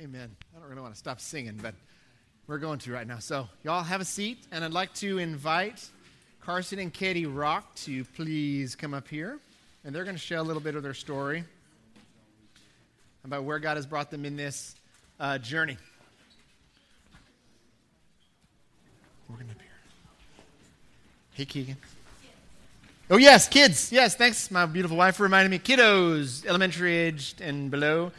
Amen. I don't really want to stop singing, but we're going to right now. So, y'all have a seat, and I'd like to invite Carson and Katie Rock to please come up here. And they're going to share a little bit of their story about where God has brought them in this uh, journey. We're going to here. Hey, Keegan. Oh, yes, kids. Yes, thanks, my beautiful wife, for reminding me. Kiddos, elementary aged and below.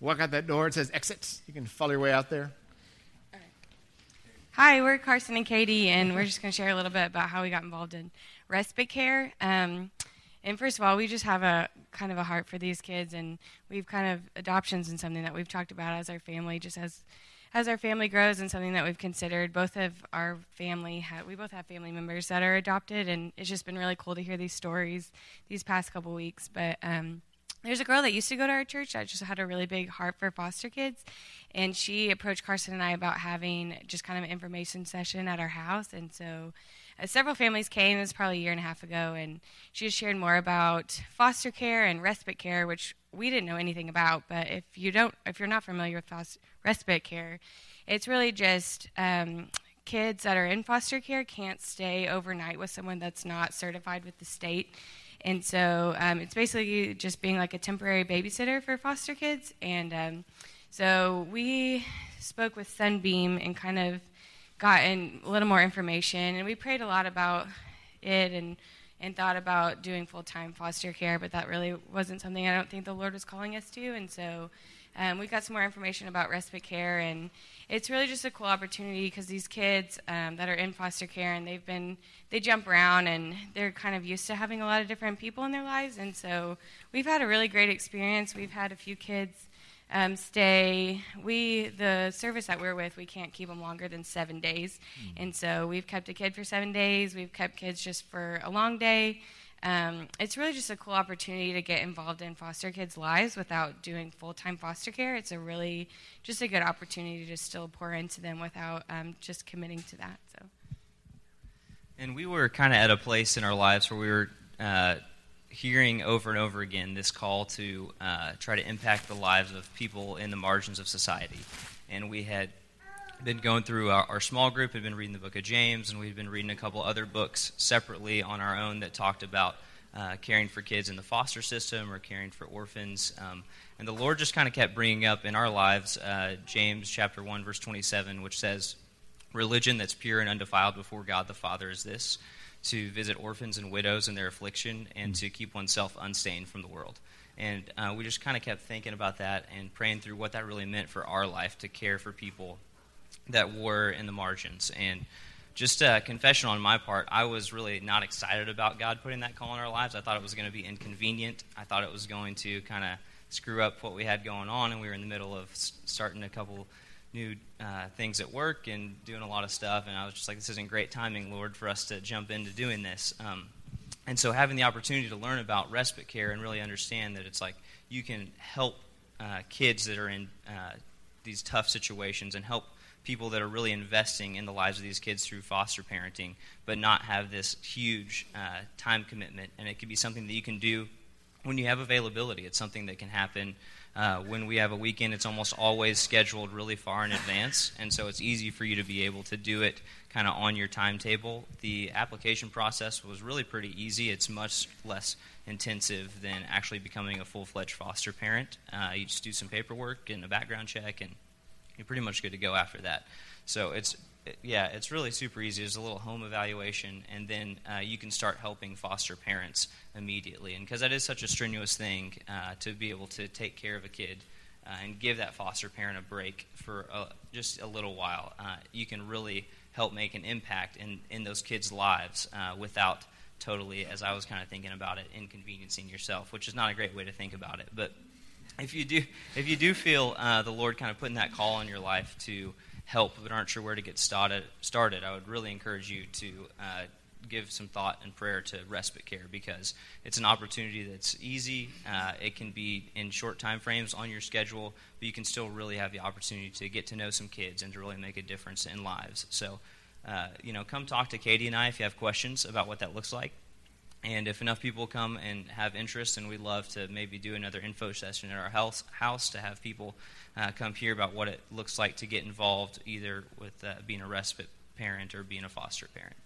Walk out that door. It says exit. You can follow your way out there. Hi, we're Carson and Katie, and we're just going to share a little bit about how we got involved in respite care. Um, and first of all, we just have a kind of a heart for these kids, and we've kind of adoptions and something that we've talked about as our family, just as as our family grows, and something that we've considered. Both of our family, ha- we both have family members that are adopted, and it's just been really cool to hear these stories these past couple weeks. But um, there's a girl that used to go to our church that just had a really big heart for foster kids and she approached carson and i about having just kind of an information session at our house and so uh, several families came. It was probably a year and a half ago and she just shared more about foster care and respite care which we didn't know anything about but if you don't if you're not familiar with foster, respite care it's really just um, kids that are in foster care can't stay overnight with someone that's not certified with the state and so um, it's basically just being like a temporary babysitter for foster kids. And um, so we spoke with Sunbeam and kind of gotten a little more information. And we prayed a lot about it and, and thought about doing full time foster care, but that really wasn't something I don't think the Lord was calling us to. And so um, we got some more information about respite care, and it's really just a cool opportunity because these kids um, that are in foster care and they've been they jump around and they're kind of used to having a lot of different people in their lives, and so we've had a really great experience. We've had a few kids. Um, stay. We the service that we're with, we can't keep them longer than seven days, mm-hmm. and so we've kept a kid for seven days. We've kept kids just for a long day, um, it's really just a cool opportunity to get involved in foster kids' lives without doing full time foster care. It's a really just a good opportunity to still pour into them without um, just committing to that. So. And we were kind of at a place in our lives where we were uh, hearing over and over again this call to uh, try to impact the lives of people in the margins of society. And we had been going through our, our, small group, had been reading the book of James, and we'd been reading a couple other books separately on our own that talked about uh, caring for kids in the foster system or caring for orphans. Um, and the Lord just kind of kept bringing up in our lives uh, James chapter 1, verse 27, which says, Religion that's pure and undefiled before God the Father is this to visit orphans and widows in their affliction and to keep oneself unstained from the world. And uh, we just kind of kept thinking about that and praying through what that really meant for our life to care for people that were in the margins. And just a confession on my part, I was really not excited about God putting that call in our lives. I thought it was going to be inconvenient. I thought it was going to kind of screw up what we had going on, and we were in the middle of starting a couple new uh, things at work and doing a lot of stuff. And I was just like, this isn't great timing, Lord, for us to jump into doing this. Um, and so having the opportunity to learn about respite care and really understand that it's like you can help uh, kids that are in uh, these tough situations and help people that are really investing in the lives of these kids through foster parenting, but not have this huge uh, time commitment. And it could be something that you can do when you have availability. It's something that can happen uh, when we have a weekend. It's almost always scheduled really far in advance, and so it's easy for you to be able to do it kind of on your timetable. The application process was really pretty easy. It's much less intensive than actually becoming a full fledged foster parent. Uh, you just do some paperwork and a background check and you're pretty much good to go after that. So it's yeah, it's really super easy. There's a little home evaluation, and then uh, you can start helping foster parents immediately. And because that is such a strenuous thing uh, to be able to take care of a kid uh, and give that foster parent a break for just a little while, uh, you can really help make an impact in, in those kids' lives uh, without totally, as I was kind of thinking about it, inconveniencing yourself, which is not a great way to think about it. But if you do if you do feel uh, the Lord kind of putting that call in your life to help but aren't sure where to get started, started I would really encourage you to uh, give some thought and prayer to respite care because it's an opportunity that's easy. Uh, it can be in short time frames on your schedule, but you can still really have the opportunity to get to know some kids and to really make a difference in lives. So, uh, you know, come talk to Katie and I if you have questions about what that looks like. And if enough people come and have interest, and we'd love to maybe do another info session at our house, house to have people uh, come hear about what it looks like to get involved, either with uh, being a respite parent or being a foster parent.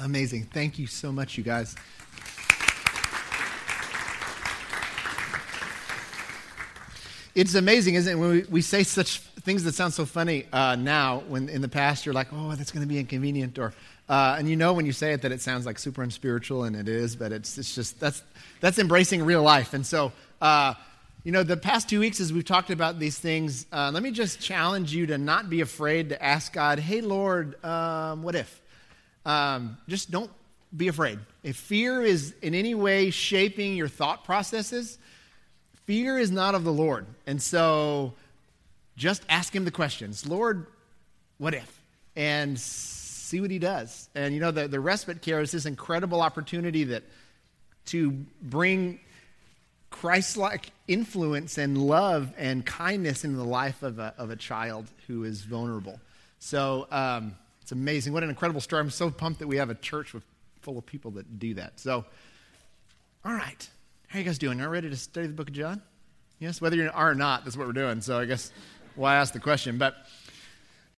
Amazing. Thank you so much, you guys. It's amazing, isn't it? When we, we say such things that sound so funny uh, now, when in the past you're like, oh, that's going to be inconvenient, or uh, and you know when you say it that it sounds like super unspiritual, and it is, but it's it's just that's that's embracing real life. And so, uh, you know, the past two weeks as we've talked about these things, uh, let me just challenge you to not be afraid to ask God, hey Lord, um, what if? Um, just don't be afraid. If fear is in any way shaping your thought processes, fear is not of the Lord. And so just ask him the questions Lord, what if? And see what he does. And you know, the, the respite care is this incredible opportunity that to bring Christ like influence and love and kindness into the life of a, of a child who is vulnerable. So, um, it's amazing. What an incredible story. I'm so pumped that we have a church with, full of people that do that. So, all right. How are you guys doing? Are you ready to study the book of John? Yes? Whether you are or not, that's what we're doing. So I guess why I asked the question. But